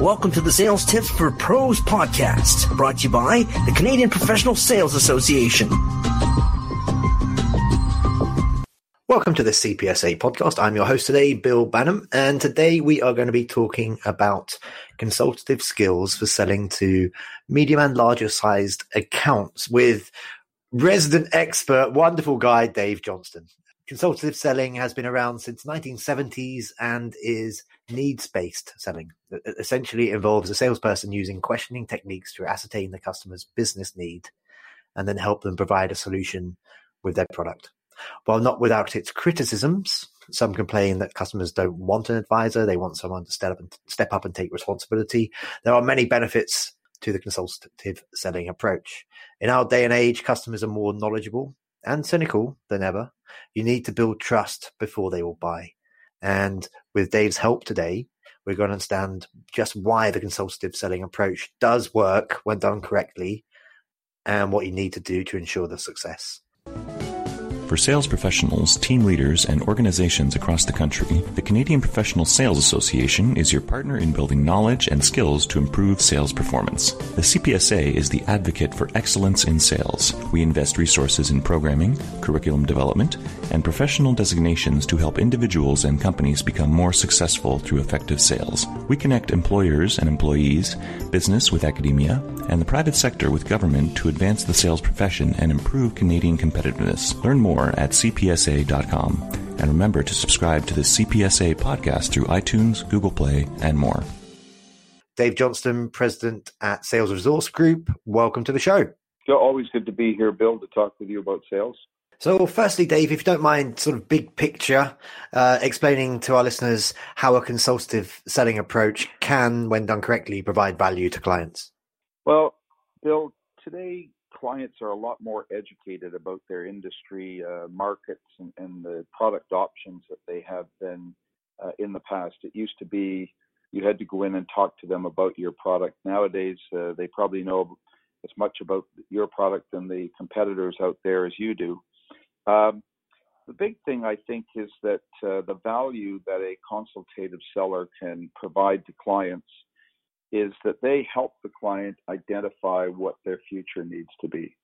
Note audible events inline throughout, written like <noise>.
Welcome to the Sales Tips for Pros podcast, brought to you by the Canadian Professional Sales Association. Welcome to the CPSA podcast. I'm your host today, Bill Banham, and today we are going to be talking about consultative skills for selling to medium and larger sized accounts with resident expert, wonderful guy, Dave Johnston. Consultative selling has been around since 1970s and is needs-based selling. It essentially involves a salesperson using questioning techniques to ascertain the customer's business need and then help them provide a solution with their product. While not without its criticisms, some complain that customers don't want an advisor; they want someone to step up and step up and take responsibility. There are many benefits to the consultative selling approach. In our day and age, customers are more knowledgeable and cynical than ever. You need to build trust before they will buy. And with Dave's help today, we're going to understand just why the consultative selling approach does work when done correctly and what you need to do to ensure the success. For sales professionals, team leaders, and organizations across the country, the Canadian Professional Sales Association is your partner in building knowledge and skills to improve sales performance. The CPSA is the advocate for excellence in sales. We invest resources in programming, curriculum development, and professional designations to help individuals and companies become more successful through effective sales. We connect employers and employees, business with academia, and the private sector with government to advance the sales profession and improve Canadian competitiveness. Learn more more at cpsa.com. And remember to subscribe to the CPSA podcast through iTunes, Google Play, and more. Dave Johnston, President at Sales Resource Group. Welcome to the show. always good to be here, Bill, to talk with you about sales. So, firstly, Dave, if you don't mind, sort of big picture, uh, explaining to our listeners how a consultative selling approach can, when done correctly, provide value to clients. Well, Bill, today clients are a lot more educated about their industry uh, markets and, and, the product options that they have than uh, in the past. It used to be you had to go in and talk to them about your product. Nowadays, uh, they probably know as much about your product than the competitors out there as you do. Um, the big thing I think is that uh, the value that a consultative seller can provide to clients is that they help the client identify what their future needs to be.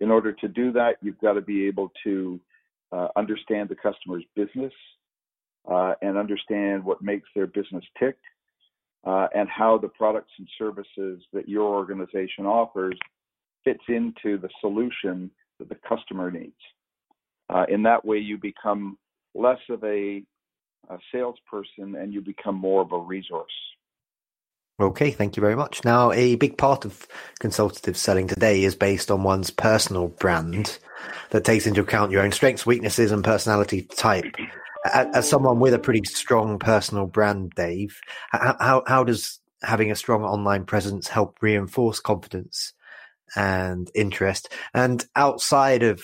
In order to do that, you've got to be able to uh, understand the customer's business uh, and understand what makes their business tick uh, and how the products and services that your organization offers fits into the solution that the customer needs. Uh, in that way, you become less of a, a salesperson and you become more of a resource. Okay, thank you very much. Now, a big part of consultative selling today is based on one's personal brand that takes into account your own strengths, weaknesses, and personality type. As someone with a pretty strong personal brand, Dave, how, how does having a strong online presence help reinforce confidence and interest? And outside of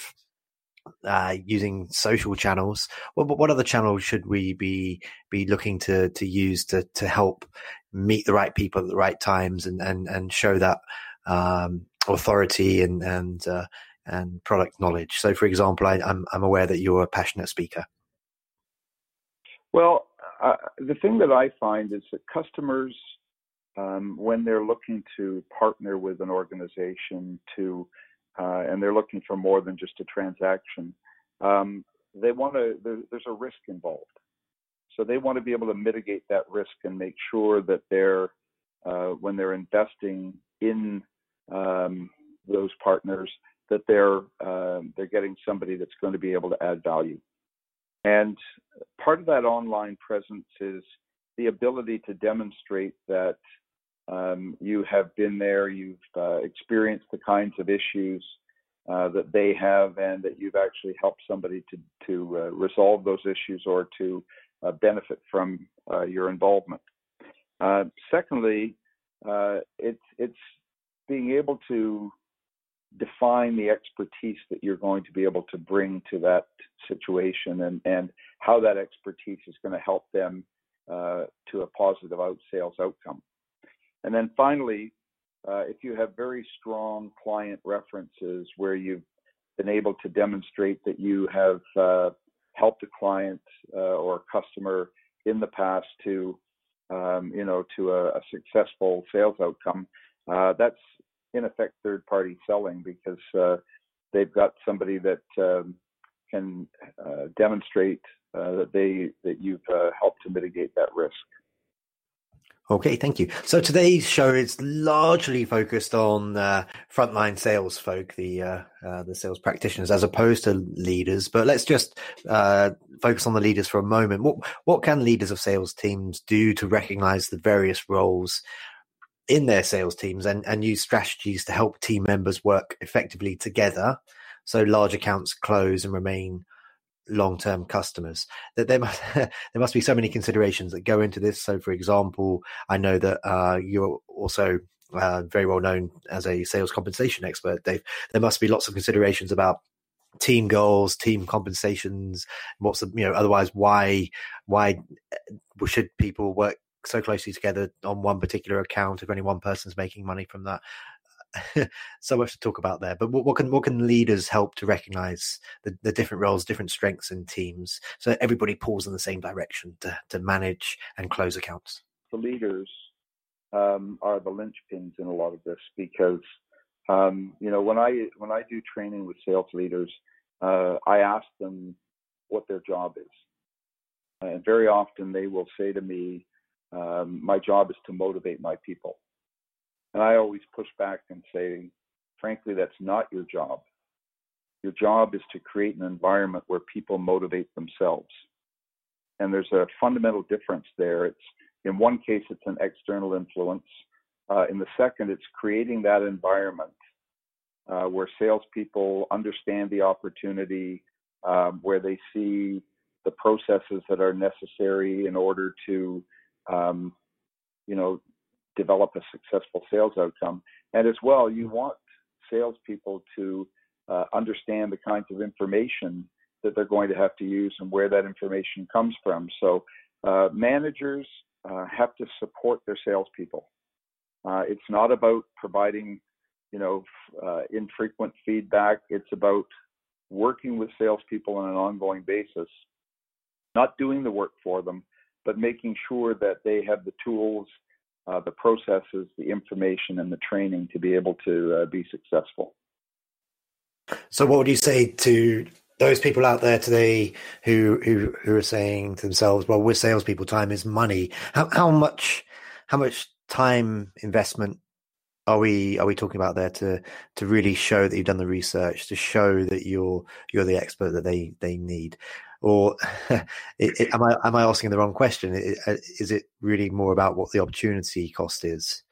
uh, using social channels, what, what other channels should we be be looking to to use to to help meet the right people at the right times and and and show that um, authority and and uh, and product knowledge. So, for example, I, am I'm, I'm aware that you're a passionate speaker. Well, uh, the thing that I find is that customers, um, when they're looking to partner with an organization to, uh, and they're looking for more than just a transaction, um, they want to. There, there's a risk involved. So they want to be able to mitigate that risk and make sure that they're, uh, when they're investing in um, those partners, that they're um, they're getting somebody that's going to be able to add value. And part of that online presence is the ability to demonstrate that um, you have been there, you've uh, experienced the kinds of issues uh, that they have, and that you've actually helped somebody to to uh, resolve those issues or to uh, benefit from uh, your involvement. Uh, secondly, it's it's being able to define the expertise that you're going to be able to bring to that situation and, and how that expertise is going to help them uh, to a positive out sales outcome. And then finally, uh, if you have very strong client references where you've been able to demonstrate that you have uh, helped a client uh, or a customer in the past to um, you know, to a, a, successful sales outcome, uh, that's in effect third party selling because uh, they've got somebody that um, can uh, demonstrate uh, that they that you've uh, helped to mitigate that risk. Okay, thank you. So today's show is largely focused on uh, frontline sales folk, the uh, uh, the sales practitioners, as opposed to leaders. But let's just uh, focus on the leaders for a moment. What what can leaders of sales teams do to recognize the various roles in their sales teams and, and use strategies to help team members work effectively together, so large accounts close and remain long-term customers that there must <laughs> there must be so many considerations that go into this. So for example i know that uh, you're also uh, very well known as a sales compensation expert dave. There must be lots of considerations about team goals team compensations what's the you know otherwise why why uh, should people work so closely together on one particular account if only one person's making money from that <laughs> so much to talk about there. But what, what, can what can leaders help to recognise the, the different roles, different strengths in teams, so everybody pulls in the same direction to to manage and close accounts? The leaders um, are the linchpins in a lot of this because um, you know when I when I do training with sales leaders, uh, I ask them what their job is, and very often they will say to me, um, "My job is to motivate my people." And I always push back and say, frankly, that's not your job. Your job is to create an environment where people motivate themselves. And there's a fundamental difference there. It's in one case, it's an external influence. Uh, in the second, it's creating that environment uh, where salespeople understand the opportunity, um, where they see the processes that are necessary in order to, um, you know, develop a successful sales outcome. And as well, you want salespeople to uh, understand the kinds of information that they're going to have to use and where that information comes from. So uh, managers uh, have to support their salespeople. Uh, it's not about providing, you know, uh, infrequent feedback. It's about working with salespeople on an ongoing basis, not doing the work for them, but making sure that they have the tools uh, the processes, the information, and the training to be able to uh, be successful. So, what would you say to those people out there today who who who are saying to themselves, "Well, we're salespeople. Time is money." How how much how much time investment are we are we talking about there to to really show that you've done the research, to show that you're you're the expert that they they need? Or <laughs> it, it, am I am I asking the wrong question? Is it really more about what the opportunity cost is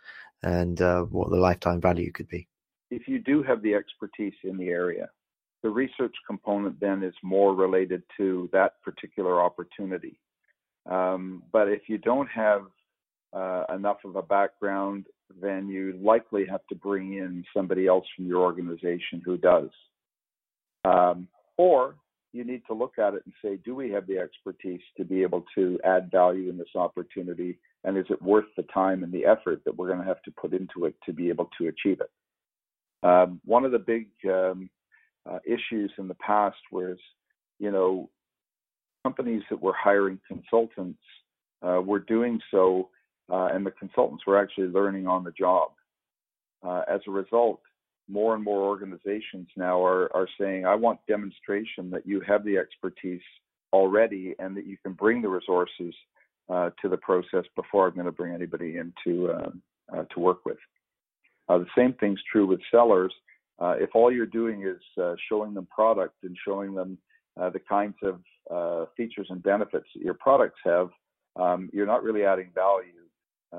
and uh, what the lifetime value could be? If you do have the expertise in the area, the research component then is more related to that particular opportunity. Um, but if you don't have uh, enough of a background, then you likely have to bring in somebody else from your organization who does. Um, or you need to look at it and say, do we have the expertise to be able to add value in this opportunity? And is it worth the time and the effort that we're going to have to put into it to be able to achieve it? Um, one of the big um, uh, issues in the past was, you know, companies that were hiring consultants uh, were doing so, uh, and the consultants were actually learning on the job. Uh, as a result, more and more organizations now are, are saying, I want demonstration that you have the expertise already and that you can bring the resources uh, to the process before I'm going to bring anybody in to, uh, uh, to work with. Uh, the same thing's true with sellers. Uh, if all you're doing is uh, showing them product and showing them the kinds of features and benefits that your products have, um, you're not really adding value.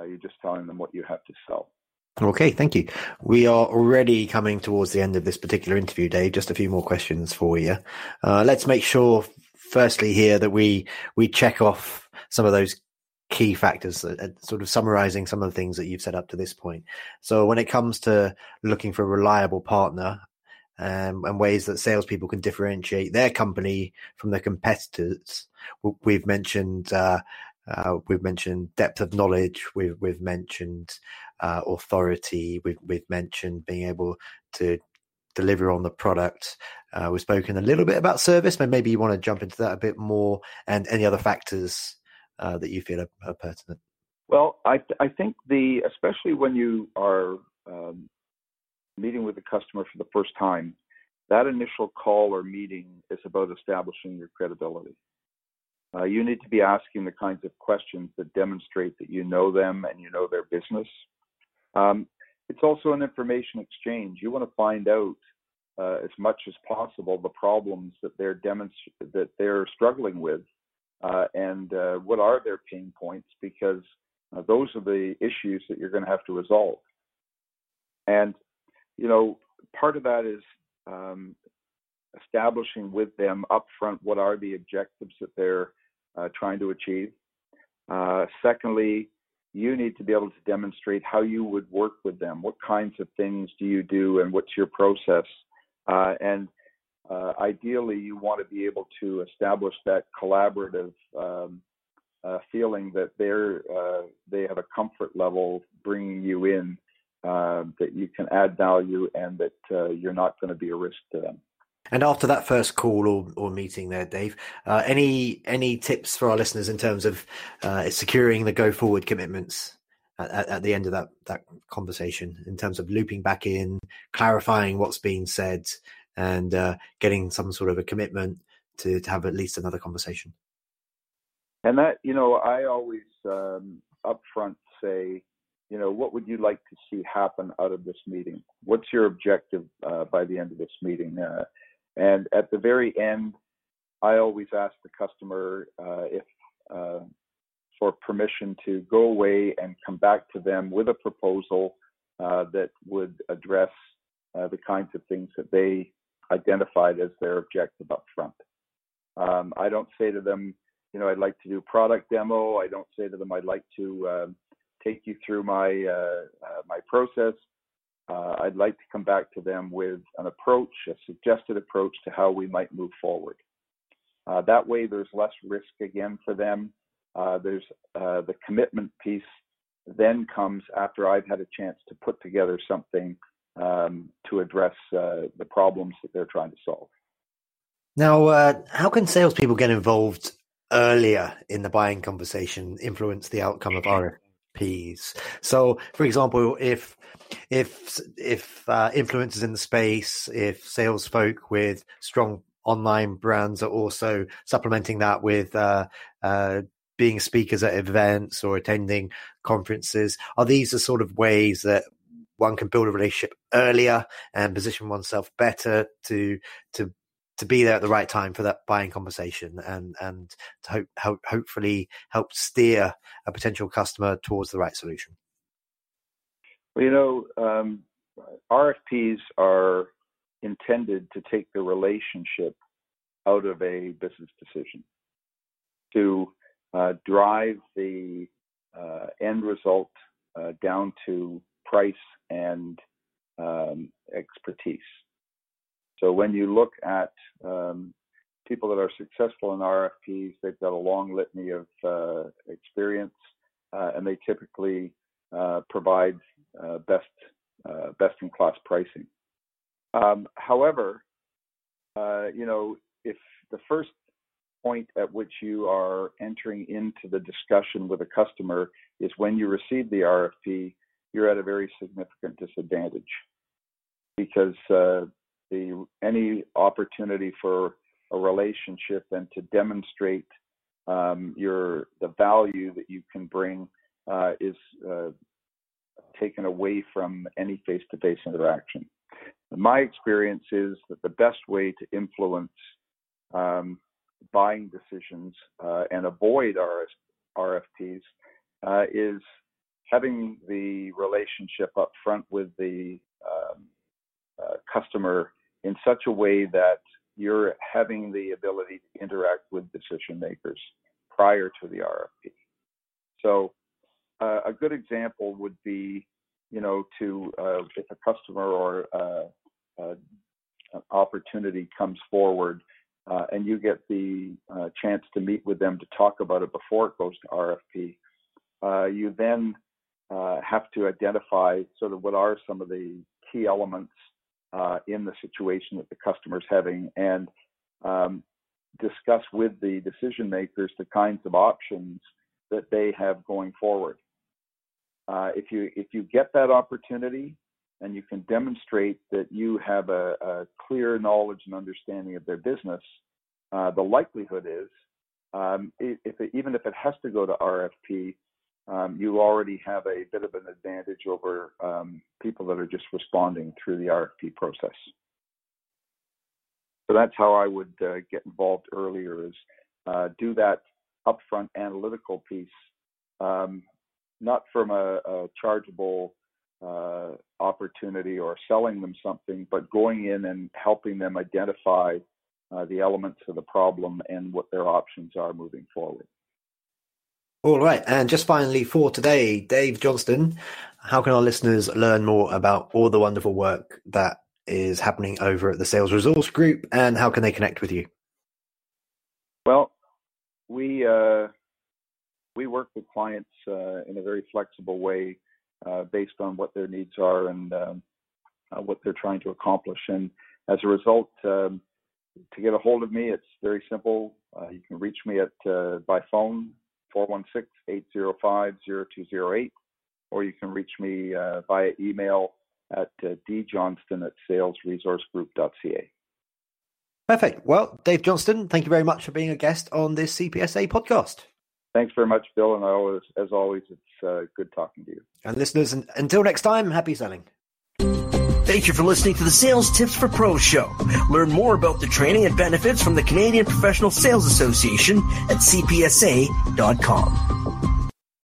you're just telling them what you have to sell. Okay, thank you. We are already coming towards the end of this particular interview, Dave. Just a few more questions for you. Uh, let's make sure, firstly, here that we we check off some of those key factors, uh, sort of summarizing some of the things that you've said up to this point. So, when it comes to looking for a reliable partner um, and ways that salespeople can differentiate their company from their competitors, we've mentioned. Uh, uh, we've mentioned depth of knowledge. We've we've mentioned uh, authority. We've, we've mentioned being able to deliver on the product. Uh, we've spoken a little bit about service, but maybe you want to jump into that a bit more and any other factors uh, that you feel are, are pertinent. Well, I, I think the especially when you are um, meeting with the customer for the first time, that initial call or meeting is about establishing your credibility. Uh, you need to be asking the kinds of questions that demonstrate that you know them and you know their business. Um, it's also an information exchange. You want to find out uh, as much as possible the problems that they're demonst- that they're struggling with, uh, and uh, what are their pain points, because uh, those are the issues that you're going to have to resolve. And you know, part of that is um, establishing with them upfront what are the objectives that they're uh, trying to achieve. Uh, secondly, you need to be able to demonstrate how you would work with them. What kinds of things do you do, and what's your process? Uh, and uh, ideally, you want to be able to establish that collaborative um, uh, feeling that they're uh, they have a comfort level bringing you in, that you can add value, and that you're not going to be a risk to them. And after that first call or, or meeting there, Dave, uh, any any tips for our listeners in terms of uh, securing the go forward commitments at, at, the end of that that conversation, in terms of looping back in, clarifying what's being said, and uh, getting some sort of a commitment to, to have at least another conversation. And that, you know, I always um, upfront say, you know, what would you like to see happen out of this meeting? What's your objective uh, by the end of this meeting? Uh, and at the very end, I always ask the customer uh, if uh, for permission to go away and come back to them with a proposal uh, that would address uh, the kinds of things that they identified as their objective up front. Um, I don't say to them, you know, I'd like to do product demo. I don't say to them, I'd like to um, take you through my uh, uh, my process uh, I'd like to come back to them with an approach, a suggested approach to how we might move forward. Uh, that way, there's less risk again for them. Uh, there's uh, the commitment piece then comes after I've had a chance to put together something um, to address uh, the problems that they're trying to solve. Now, uh, how can salespeople get involved earlier in the buying conversation, influence the outcome of <clears throat> RFP? So, for example, if if if uh, influencers in the space, if sales folk with strong online brands are also supplementing that with uh, uh, being speakers at events or attending conferences, are these the sort of ways that one can build a relationship earlier and position oneself better to to to be there at the right time for that buying conversation and and to hope, hope hopefully help steer a potential customer towards the right solution. Well, you know, um, RFPs are intended to take the relationship out of a business decision to uh, drive the uh, end result uh, down to price and um, expertise. So when you look at um, people that are successful in RFPs, they've got a long litany of uh, experience, uh, and they typically uh, provide uh, best uh, best in class pricing. Um, however, uh, you know if the first point at which you are entering into the discussion with a customer is when you receive the RFP, you're at a very significant disadvantage because the any opportunity for a relationship and to demonstrate um, your the value that you can bring uh, is uh, taken away from any face-to-face interaction. My experience is that the best way to influence um, buying decisions uh, and avoid RS, RFPs uh, is having the relationship up front with the um, uh, customer in such a way that you're having the ability to interact with decision makers prior to the RFP. So uh, a good example would be, you know, to uh, if a customer or uh, uh opportunity comes forward uh, and you get the uh, chance to meet with them to talk about it before it goes to RFP, you then have to identify sort of what are some of the key elements uh, in the situation that the customer is having and um, discuss with the decision makers the kinds of options that they have going forward. uh, if you if you get that opportunity and you can demonstrate that you have a, a clear knowledge and understanding of their business, uh, the likelihood is, um, if it, even if it has to go to RFP, um, you already have a bit of an advantage over um, people that are just responding through the RFP process. So that's how I would uh, get involved earlier is uh, do that upfront analytical piece, um, not from a, a chargeable uh, opportunity or selling them something, but going in and helping them identify uh, the elements of the problem and what their options are moving forward. All right. And just finally for today, Dave Johnston, how can our listeners learn more about all the wonderful work that is happening over at the Sales Resource Group and how can they connect with you? Well, we uh, we work with clients uh, in a very flexible way uh, based on what their needs are and um, uh, what they're trying to accomplish. And as a result, um, to get a hold of me, it's very simple. Uh, you can reach me at uh, by phone 416-805-0208, or you can reach me uh, via email at uh, djohnston at salesresourcegroup.ca. Perfect. Well, Dave Johnston, thank you very much for being a guest on this CPSA podcast. Thanks very much, Bill. And always, as always, it's uh, good talking to you. And listeners, until next time, happy selling. Thank you for listening to the Sales Tips for Pros show. Learn more about the training and benefits from the Canadian Professional Sales Association at cpsa.com.